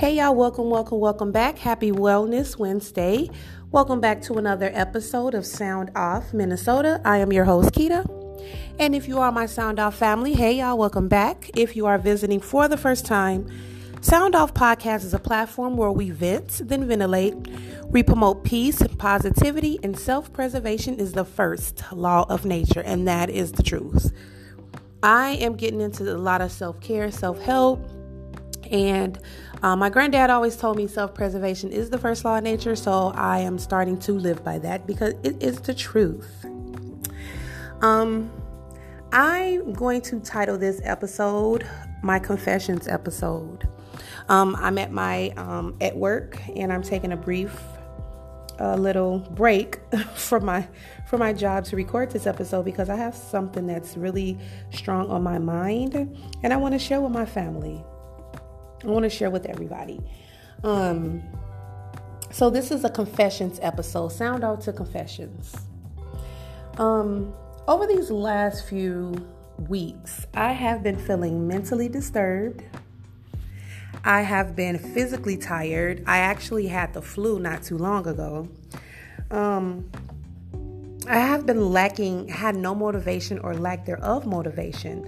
Hey, y'all, welcome, welcome, welcome back. Happy Wellness Wednesday. Welcome back to another episode of Sound Off Minnesota. I am your host, Keita. And if you are my Sound Off family, hey, y'all, welcome back. If you are visiting for the first time, Sound Off Podcast is a platform where we vent, then ventilate. We promote peace, positivity, and self preservation is the first law of nature, and that is the truth. I am getting into a lot of self care, self help, and uh, my granddad always told me self preservation is the first law of nature, so I am starting to live by that because it is the truth. Um, I'm going to title this episode my confessions episode. Um, I'm at my um, at work and I'm taking a brief a little break from my from my job to record this episode because I have something that's really strong on my mind and I want to share with my family. I want to share with everybody. Um, so this is a confessions episode. Sound out to confessions. Um, over these last few weeks, I have been feeling mentally disturbed. I have been physically tired. I actually had the flu not too long ago. Um, I have been lacking, had no motivation or lack thereof motivation.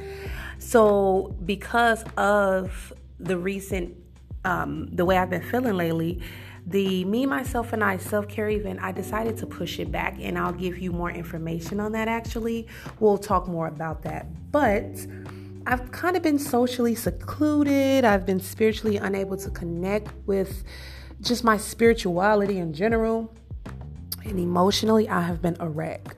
So, because of the recent um, the way I've been feeling lately, the me, myself, and I self care event, I decided to push it back, and I'll give you more information on that actually. We'll talk more about that. But I've kind of been socially secluded, I've been spiritually unable to connect with just my spirituality in general, and emotionally, I have been a wreck.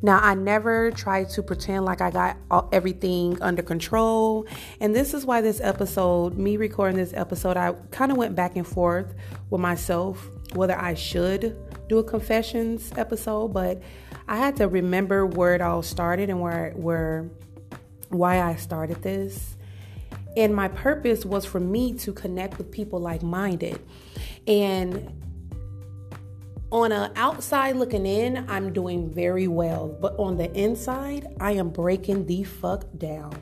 Now, I never try to pretend like I got everything under control. And this is why this episode, me recording this episode, I kind of went back and forth with myself whether I should do a confessions episode, but I had to remember where it all started and where where why I started this. And my purpose was for me to connect with people like-minded. And on an outside looking in, I'm doing very well, but on the inside, I am breaking the fuck down.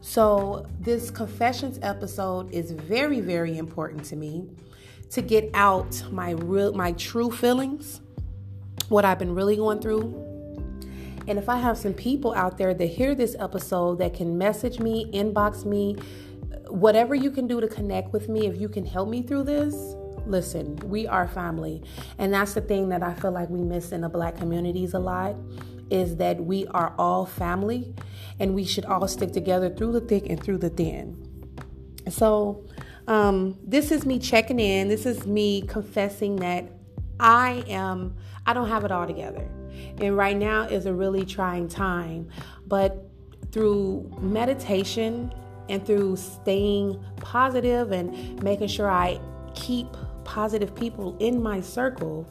So, this confessions episode is very, very important to me to get out my real, my true feelings, what I've been really going through. And if I have some people out there that hear this episode that can message me, inbox me, whatever you can do to connect with me, if you can help me through this, listen, we are family. And that's the thing that I feel like we miss in the black communities a lot is that we are all family and we should all stick together through the thick and through the thin. So, um, this is me checking in. This is me confessing that I am, I don't have it all together. And right now is a really trying time. But through meditation and through staying positive and making sure I keep positive people in my circle,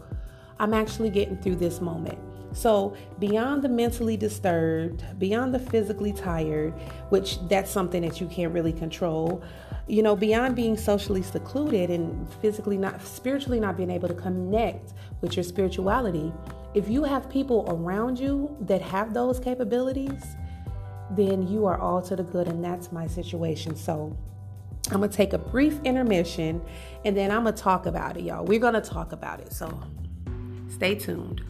I'm actually getting through this moment. So, beyond the mentally disturbed, beyond the physically tired, which that's something that you can't really control, you know, beyond being socially secluded and physically not, spiritually not being able to connect with your spirituality, if you have people around you that have those capabilities, then you are all to the good, and that's my situation. So, I'm going to take a brief intermission and then I'm going to talk about it, y'all. We're going to talk about it. So stay tuned.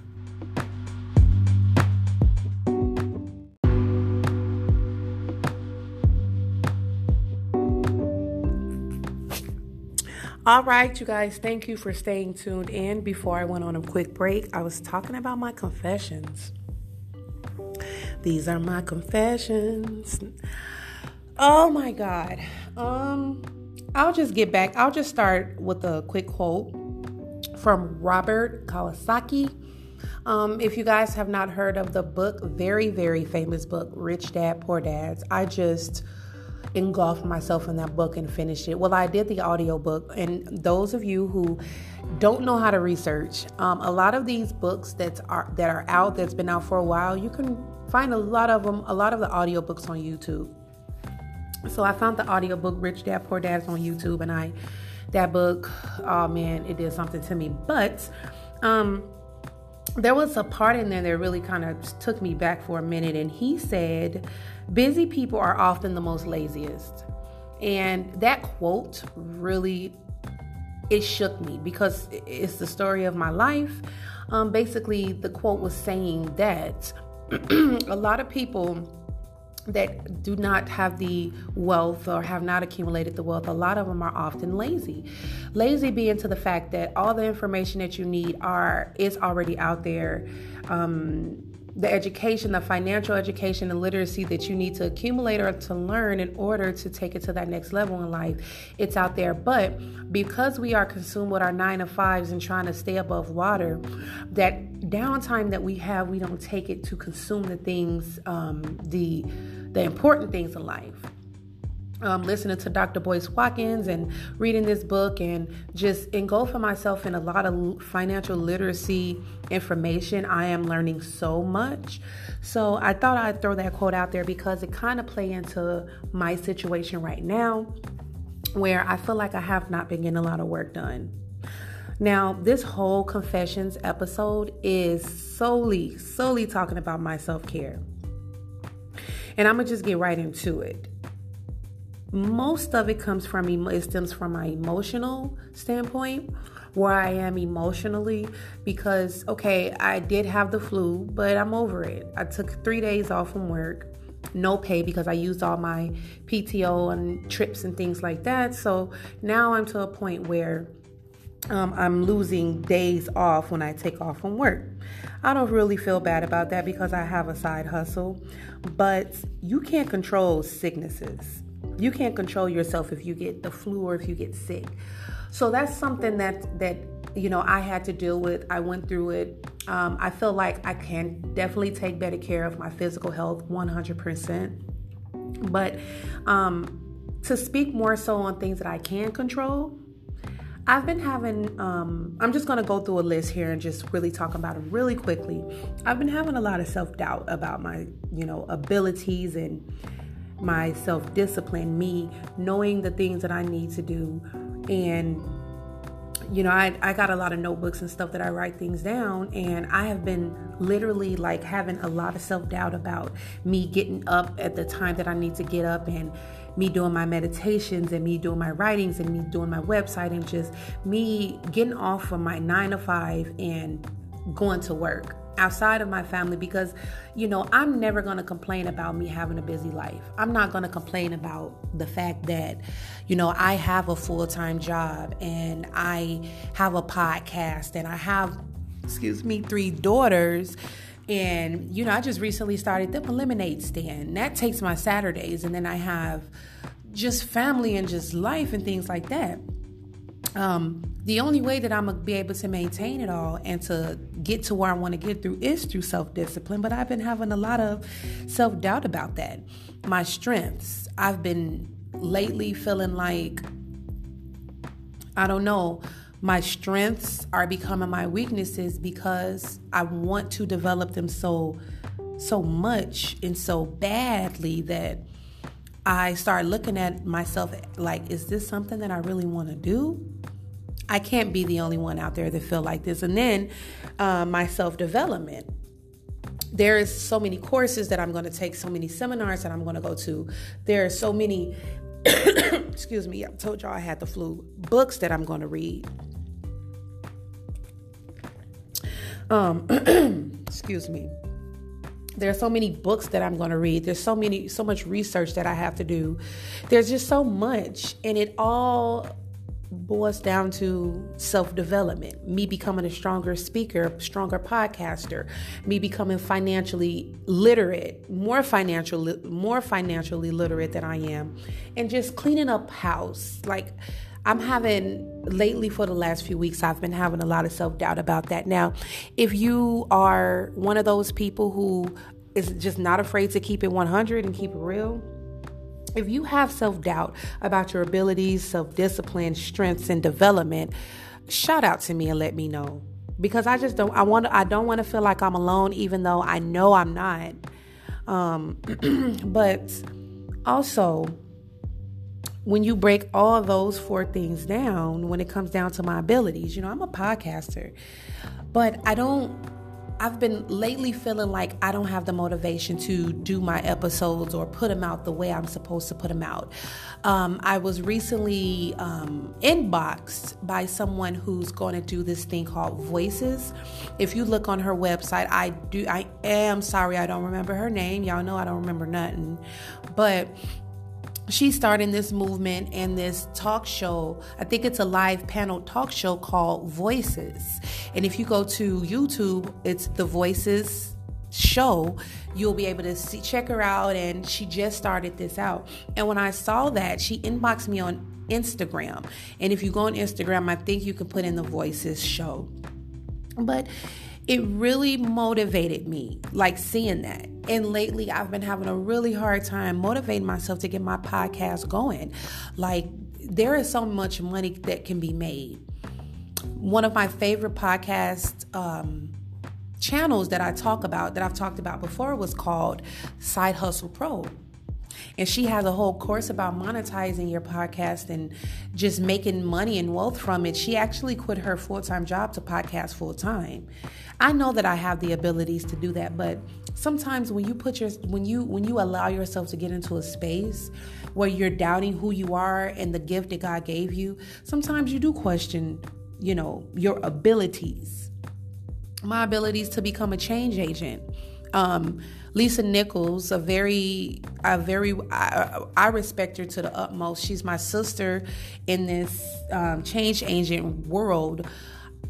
All right, you guys, thank you for staying tuned in. Before I went on a quick break, I was talking about my confessions. These are my confessions. Oh my God. Um, I'll just get back. I'll just start with a quick quote from Robert Kiyosaki. Um, if you guys have not heard of the book, very, very famous book, Rich Dad, Poor Dads, I just engulfed myself in that book and finished it. Well, I did the audiobook, and those of you who don't know how to research, um, a lot of these books that are that are out, that's been out for a while, you can find a lot of them, a lot of the audiobooks on YouTube. So I found the audiobook Rich Dad Poor Dad on YouTube and I that book, oh man, it did something to me. But um there was a part in there that really kind of took me back for a minute and he said busy people are often the most laziest. And that quote really it shook me because it's the story of my life. Um, basically, the quote was saying that a lot of people that do not have the wealth or have not accumulated the wealth, a lot of them are often lazy. Lazy being to the fact that all the information that you need are is already out there. Um, the education, the financial education and literacy that you need to accumulate or to learn in order to take it to that next level in life, it's out there. But because we are consumed with our nine to fives and trying to stay above water, that downtime that we have, we don't take it to consume the things, um, the the important things in life um, listening to Dr. Boyce Watkins and reading this book and just engulfing myself in a lot of financial literacy information. I am learning so much. So I thought I'd throw that quote out there because it kind of play into my situation right now where I feel like I have not been getting a lot of work done. Now, this whole confessions episode is solely, solely talking about my self care. And I'm going to just get right into it most of it comes from it stems from my emotional standpoint where I am emotionally because okay, I did have the flu, but I'm over it. I took 3 days off from work. No pay because I used all my PTO and trips and things like that. So now I'm to a point where um, I'm losing days off when I take off from work. I don't really feel bad about that because I have a side hustle, but you can't control sicknesses. You can't control yourself if you get the flu or if you get sick. So that's something that that you know I had to deal with. I went through it. Um, I feel like I can definitely take better care of my physical health 100%. But um, to speak more so on things that I can control, I've been having, um, I'm just going to go through a list here and just really talk about it really quickly. I've been having a lot of self doubt about my, you know, abilities and my self discipline, me knowing the things that I need to do. And, you know, I, I got a lot of notebooks and stuff that I write things down. And I have been literally like having a lot of self doubt about me getting up at the time that I need to get up and me doing my meditations and me doing my writings and me doing my website and just me getting off from my nine to five and going to work outside of my family because you know I'm never going to complain about me having a busy life. I'm not going to complain about the fact that you know I have a full-time job and I have a podcast and I have excuse me three daughters and you know I just recently started the lemonade stand. That takes my Saturdays and then I have just family and just life and things like that. Um the only way that I'm gonna be able to maintain it all and to get to where I want to get through is through self discipline. But I've been having a lot of self doubt about that. My strengths, I've been lately feeling like, I don't know, my strengths are becoming my weaknesses because I want to develop them so so much and so badly that I start looking at myself like, is this something that I really want to do? I can't be the only one out there that feel like this. And then uh, my self development. There is so many courses that I'm going to take, so many seminars that I'm going to go to. There are so many, excuse me, I told y'all I had the flu, books that I'm going to read. Um, excuse me. There are so many books that I'm going to read. There's so many, so much research that I have to do. There's just so much, and it all boils down to self development, me becoming a stronger speaker, stronger podcaster, me becoming financially literate, more financial, more financially literate than I am, and just cleaning up house. Like I'm having lately for the last few weeks, I've been having a lot of self doubt about that. Now, if you are one of those people who is just not afraid to keep it 100 and keep it real if you have self doubt about your abilities, self discipline, strengths, and development, shout out to me and let me know. Because I just don't, I want, I don't want to feel like I'm alone, even though I know I'm not. Um, but also, when you break all those four things down, when it comes down to my abilities, you know, I'm a podcaster, but I don't I've been lately feeling like I don't have the motivation to do my episodes or put them out the way I'm supposed to put them out. Um, I was recently um, inboxed by someone who's going to do this thing called Voices. If you look on her website, I do. I am sorry, I don't remember her name. Y'all know I don't remember nothing, but she's starting this movement and this talk show. I think it's a live panel talk show called Voices. And if you go to YouTube, it's the Voices show you'll be able to see check her out and she just started this out and when i saw that she inboxed me on instagram and if you go on instagram i think you can put in the voices show but it really motivated me, like seeing that. And lately, I've been having a really hard time motivating myself to get my podcast going. Like, there is so much money that can be made. One of my favorite podcast um, channels that I talk about, that I've talked about before, was called Side Hustle Pro. And she has a whole course about monetizing your podcast and just making money and wealth from it. She actually quit her full time job to podcast full time. I know that I have the abilities to do that, but sometimes when you put your when you when you allow yourself to get into a space where you're doubting who you are and the gift that God gave you, sometimes you do question, you know, your abilities. My abilities to become a change agent. Um, Lisa Nichols, a very, a very, I, I, respect her to the utmost. She's my sister in this um, change agent world.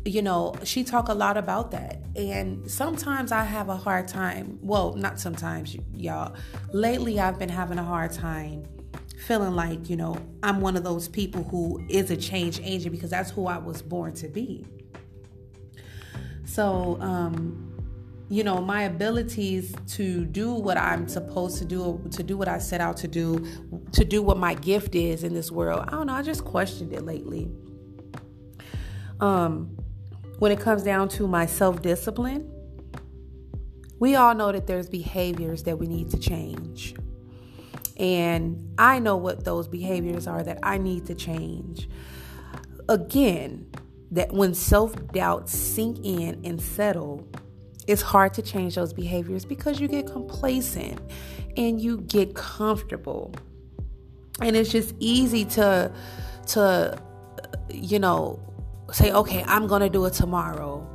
You know, she talk a lot about that, and sometimes I have a hard time. Well, not sometimes, y'all. Lately, I've been having a hard time feeling like you know I'm one of those people who is a change agent because that's who I was born to be. So, um, you know my abilities to do what i'm supposed to do to do what i set out to do to do what my gift is in this world. I don't know i just questioned it lately. Um when it comes down to my self-discipline we all know that there's behaviors that we need to change. And i know what those behaviors are that i need to change. Again that when self-doubt sink in and settle it's hard to change those behaviors because you get complacent and you get comfortable. And it's just easy to to you know say okay, I'm going to do it tomorrow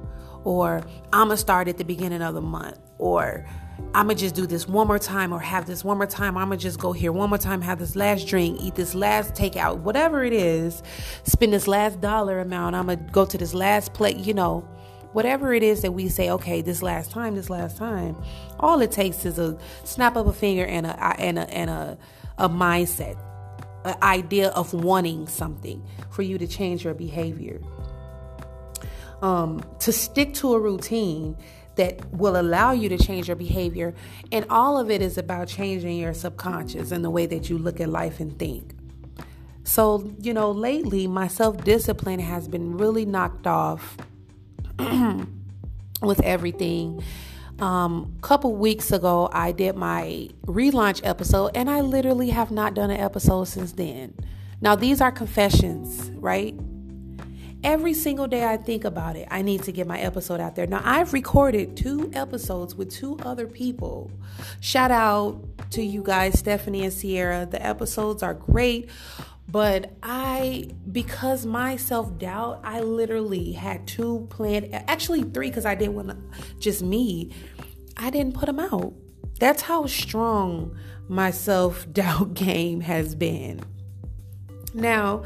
or I'm going to start at the beginning of the month or I'm to just do this one more time or have this one more time. I'm to just go here one more time, have this last drink, eat this last takeout, whatever it is, spend this last dollar amount. I'm to go to this last plate, you know whatever it is that we say, okay, this last time, this last time, all it takes is a snap of a finger and a and a and a, a mindset, an idea of wanting something for you to change your behavior. Um, to stick to a routine that will allow you to change your behavior, and all of it is about changing your subconscious and the way that you look at life and think. So, you know, lately my self discipline has been really knocked off with everything. Um, couple weeks ago, I did my relaunch episode, and I literally have not done an episode since then. Now, these are confessions, right? Every single day I think about it, I need to get my episode out there. Now, I've recorded two episodes with two other people. Shout out to you guys, Stephanie and Sierra. The episodes are great. But I, because my self doubt, I literally had two planned, actually three, because I didn't want just me. I didn't put them out. That's how strong my self doubt game has been. Now,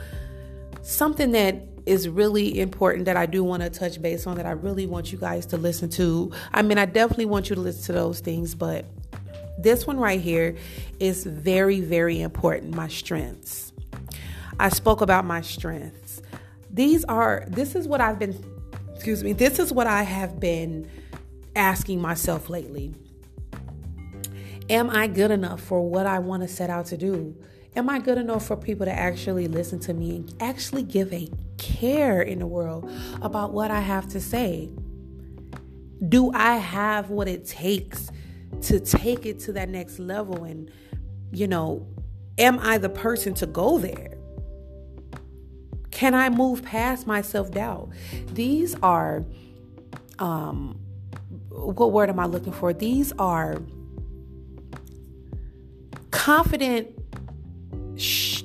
something that is really important that I do want to touch base on that I really want you guys to listen to. I mean, I definitely want you to listen to those things, but this one right here is very, very important my strengths. I spoke about my strengths. These are, this is what I've been, excuse me, this is what I have been asking myself lately. Am I good enough for what I want to set out to do? Am I good enough for people to actually listen to me and actually give a care in the world about what I have to say? Do I have what it takes to take it to that next level? And, you know, am I the person to go there? Can I move past my self doubt? These are um, what word am I looking for? These are confident sh-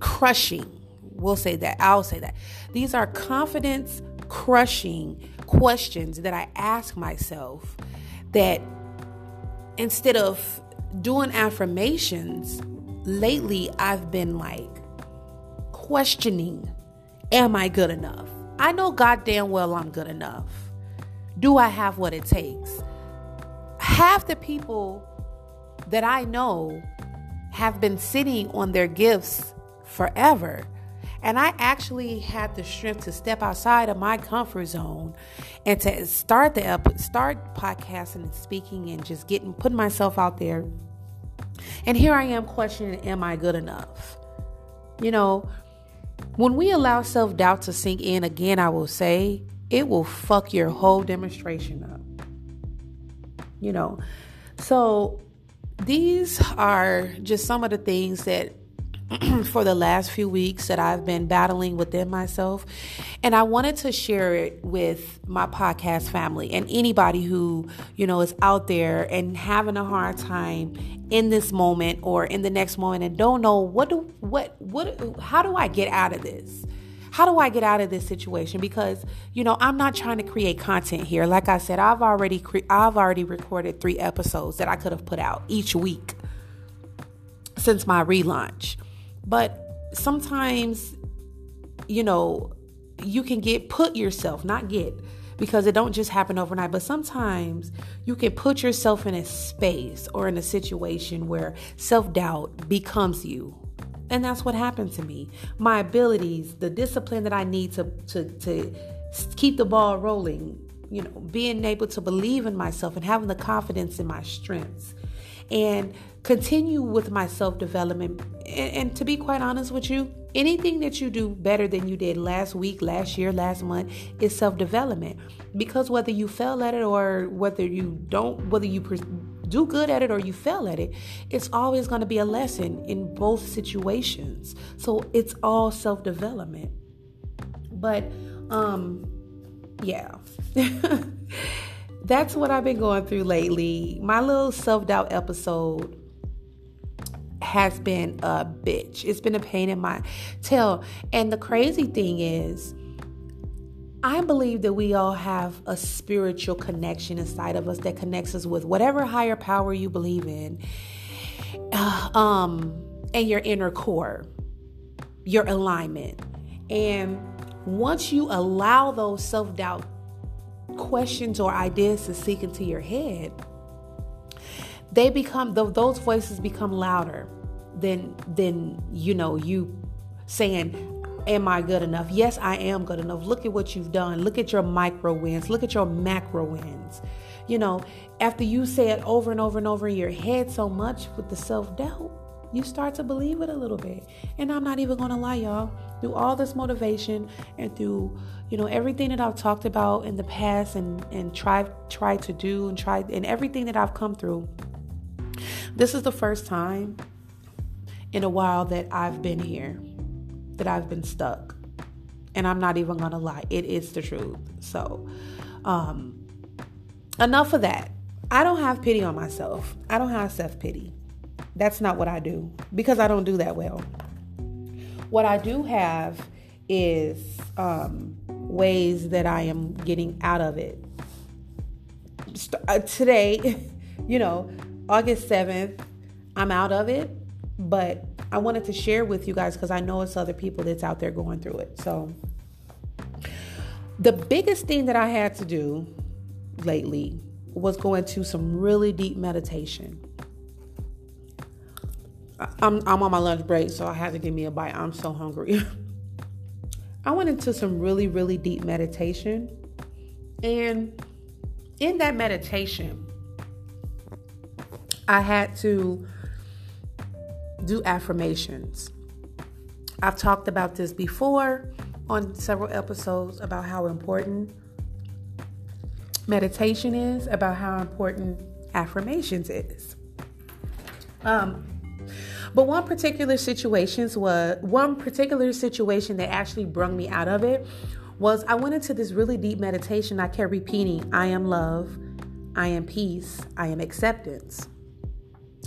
crushing. We'll say that. I'll say that. These are confidence crushing questions that I ask myself that instead of doing affirmations, lately I've been like questioning, am I good enough? I know goddamn well I'm good enough. Do I have what it takes? Half the people that I know have been sitting on their gifts forever. And I actually had the strength to step outside of my comfort zone and to start the ep- start podcasting and speaking and just getting putting myself out there. And here I am questioning, am I good enough? You know, when we allow self-doubt to sink in again, I will say, it will fuck your whole demonstration up. You know. So these are just some of the things that for the last few weeks that I've been battling within myself. And I wanted to share it with my podcast family and anybody who, you know, is out there and having a hard time in this moment or in the next moment and don't know what do what what how do I get out of this? How do I get out of this situation? Because you know I'm not trying to create content here. Like I said, I've already cre- I've already recorded three episodes that I could have put out each week since my relaunch. But sometimes, you know, you can get put yourself, not get, because it don't just happen overnight, but sometimes you can put yourself in a space or in a situation where self-doubt becomes you. And that's what happened to me. My abilities, the discipline that I need to to to keep the ball rolling, you know, being able to believe in myself and having the confidence in my strengths and continue with my self development. And, and, to be quite honest with you, anything that you do better than you did last week, last year, last month is self development. Because whether you fail at it or whether you don't, whether you do good at it or you fail at it, it's always going to be a lesson in both situations. So it's all self development. But, um, yeah. that's what I've been going through lately. My little self doubt episode has been a bitch. It's been a pain in my tail. And the crazy thing is, I believe that we all have a spiritual connection inside of us that connects us with whatever higher power you believe in, uh, um, and your inner core, your alignment. And once you allow those self doubt questions or ideas to seek into your head, they become those voices become louder than than you know you saying am I good enough? Yes, I am good enough. Look at what you've done. Look at your micro wins. Look at your macro wins. You know, after you say it over and over and over in your head so much with the self doubt, you start to believe it a little bit. And I'm not even going to lie, y'all. Through all this motivation and through, you know, everything that I've talked about in the past and and tried tried to do and tried and everything that I've come through, this is the first time in a while that I've been here, that I've been stuck. And I'm not even going to lie, it is the truth. So, um enough of that. I don't have pity on myself. I don't have self-pity. That's not what I do because I don't do that well. What I do have is um, ways that I am getting out of it. Uh, today, you know, August 7th, I'm out of it, but I wanted to share with you guys because I know it's other people that's out there going through it. So, the biggest thing that I had to do lately was go into some really deep meditation. I'm, I'm on my lunch break, so I had to give me a bite. I'm so hungry. I went into some really, really deep meditation. And in that meditation, I had to do affirmations. I've talked about this before on several episodes about how important meditation is, about how important affirmations is. Um, but one particular situations was one particular situation that actually brought me out of it was I went into this really deep meditation. I kept repeating, I am love, I am peace, I am acceptance.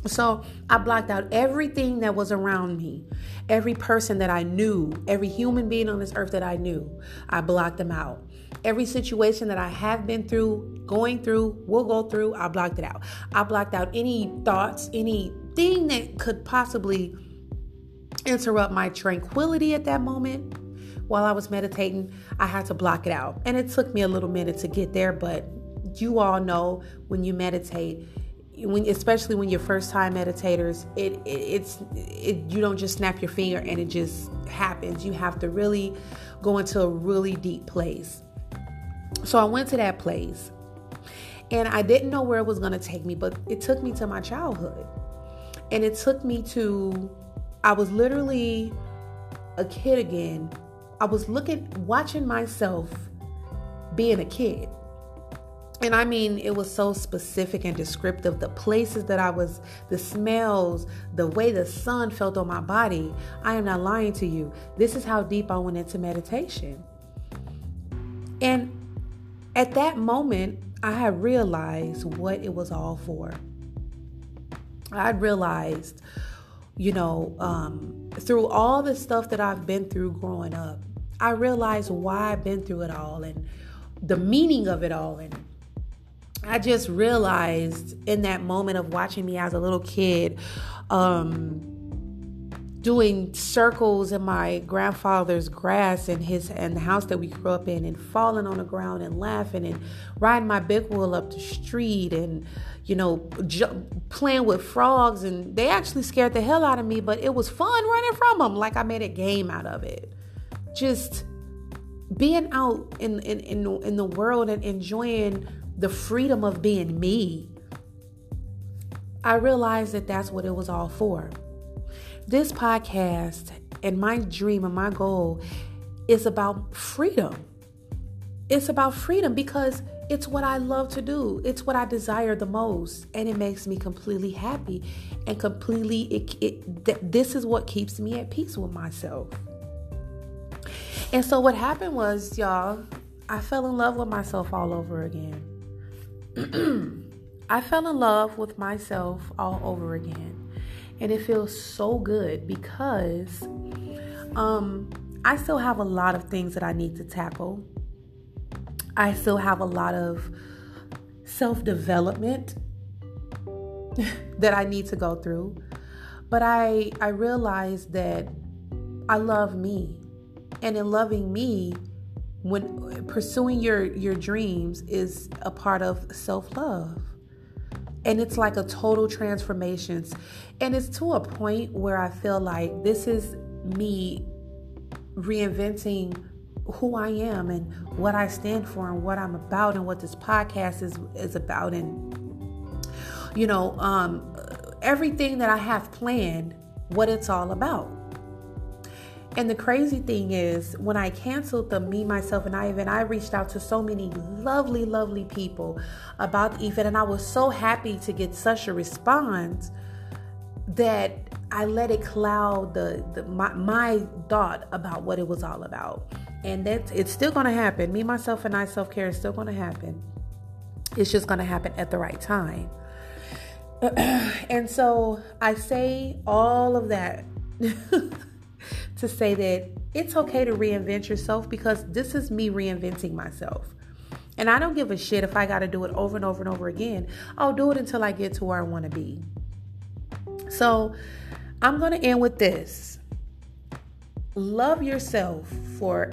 So I blocked out everything that was around me, every person that I knew, every human being on this earth that I knew. I blocked them out. Every situation that I have been through, going through, will go through, I blocked it out. I blocked out any thoughts, anything that could possibly interrupt my tranquility at that moment while I was meditating. I had to block it out. And it took me a little minute to get there, but you all know when you meditate, when especially when you're first time meditators, it, it it's it, you don't just snap your finger and it just happens. You have to really go into a really deep place. So I went to that place and I didn't know where it was going to take me, but it took me to my childhood. And it took me to I was literally a kid again. I was looking watching myself being a kid and I mean, it was so specific and descriptive. The places that I was, the smells, the way the sun felt on my body. I am not lying to you. This is how deep I went into meditation. And at that moment, I had realized what it was all for. I realized, you know, um, through all the stuff that I've been through growing up, I realized why I've been through it all and the meaning of it all. And I just realized in that moment of watching me as a little kid, um, doing circles in my grandfather's grass and his and the house that we grew up in and falling on the ground and laughing and riding my big wheel up the street and you know ju- playing with frogs. And they actually scared the hell out of me but it was fun running from them like I made a game out of it. Just being out in in in, in the world and enjoying the freedom of being me, I realized that that's what it was all for. This podcast and my dream and my goal is about freedom. It's about freedom because it's what I love to do. It's what I desire the most. And it makes me completely happy and completely, it, it, th- this is what keeps me at peace with myself. And so what happened was, y'all, I fell in love with myself all over again. I fell in love with myself all over again. And it feels so good because um, I still have a lot of things that I need to tackle. I still have a lot of self development that I need to go through. But I I realize that I love me. And in loving me, when pursuing your your dreams is a part of self-love and it's like a total transformation. And it's to a point where i feel like this is me reinventing who i am and what i stand for and what i'm about and what this podcast is is about. And you know um everything that i have planned what it's all about and the crazy thing is, when I canceled the Me, Myself, and I event, I reached out to so many lovely, lovely people about the event, and I was so happy to get such a response that I let it cloud the, the my, my thought about what it was all about. And that it's still going to happen. Me, myself, and I self care is still going to happen. It's just going to happen at the right time. and so I say all of that. to say that it's okay to reinvent yourself because this is me reinventing myself. And I don't give a shit if I got to do it over and over and over again. I'll do it until I get to where I want to be. So I'm going to end with this. Love yourself for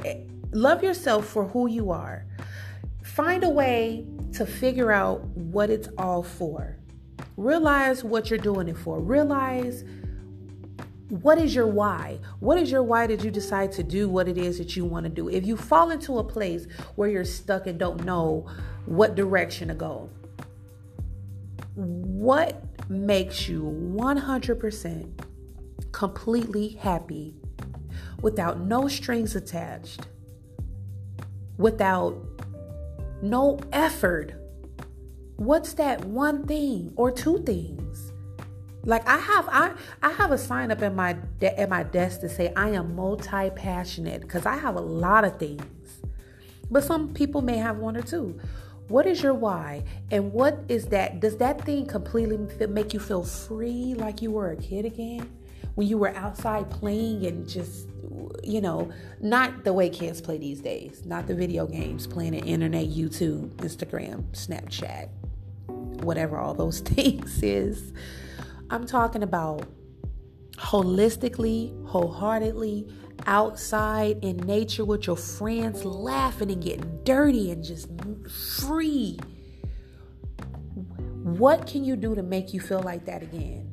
love yourself for who you are. Find a way to figure out what it's all for. Realize what you're doing it for. Realize what is your why? What is your why did you decide to do what it is that you want to do? If you fall into a place where you're stuck and don't know what direction to go, what makes you 100% completely happy without no strings attached, without no effort? What's that one thing or two things? Like I have I I have a sign up in my de- at my desk to say I am multi passionate because I have a lot of things. But some people may have one or two. What is your why? And what is that? Does that thing completely make you feel free like you were a kid again? When you were outside playing and just, you know, not the way kids play these days, not the video games, playing the internet, YouTube, Instagram, Snapchat, whatever all those things is. I'm talking about holistically, wholeheartedly, outside in nature with your friends, laughing and getting dirty and just free. What can you do to make you feel like that again?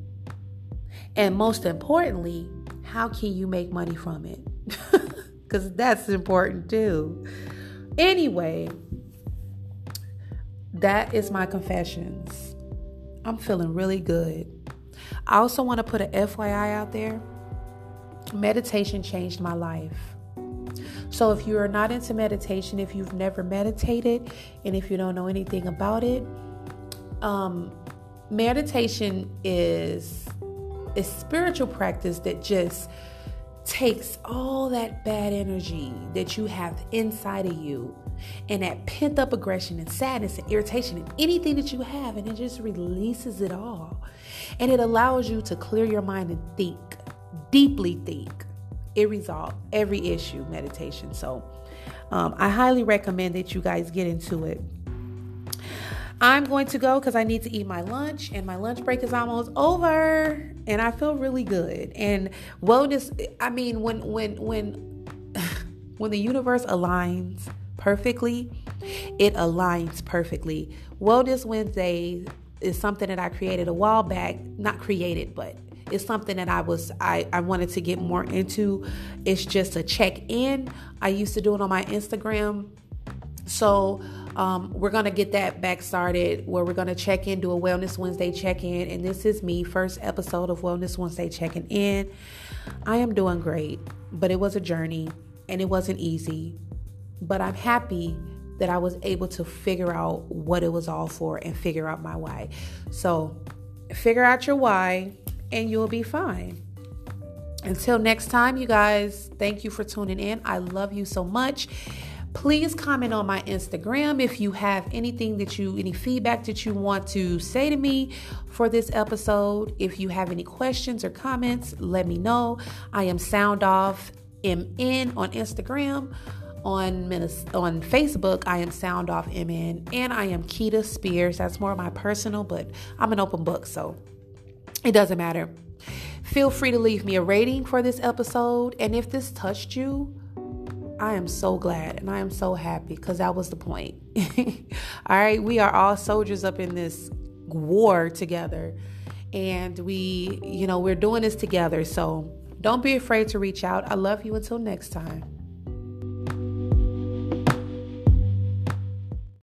And most importantly, how can you make money from it? Because that's important too. Anyway, that is my confessions. I'm feeling really good. I also want to put an FYI out there. Meditation changed my life. So, if you are not into meditation, if you've never meditated, and if you don't know anything about it, um, meditation is a spiritual practice that just takes all that bad energy that you have inside of you and that pent up aggression and sadness and irritation and anything that you have, and it just releases it all. And it allows you to clear your mind and think, deeply think. It resolves every issue, meditation. So um, I highly recommend that you guys get into it. I'm going to go because I need to eat my lunch, and my lunch break is almost over, and I feel really good. And wellness, I mean, when when when when the universe aligns perfectly, it aligns perfectly. Wellness Wednesday is something that I created a while back, not created, but it's something that I was I, I wanted to get more into. It's just a check in. I used to do it on my Instagram. So um, we're gonna get that back started where we're gonna check in, do a Wellness Wednesday check in, and this is me, first episode of Wellness Wednesday checking in. I am doing great, but it was a journey and it wasn't easy. But I'm happy that I was able to figure out what it was all for and figure out my why. So, figure out your why and you'll be fine. Until next time, you guys, thank you for tuning in. I love you so much. Please comment on my Instagram if you have anything that you, any feedback that you want to say to me for this episode. If you have any questions or comments, let me know. I am Sound Off MN on Instagram on on Facebook, I am Sound Off MN, and I am Keita Spears. That's more of my personal, but I'm an open book, so it doesn't matter. Feel free to leave me a rating for this episode, and if this touched you, I am so glad and I am so happy because that was the point. all right, we are all soldiers up in this war together, and we, you know, we're doing this together. So don't be afraid to reach out. I love you until next time.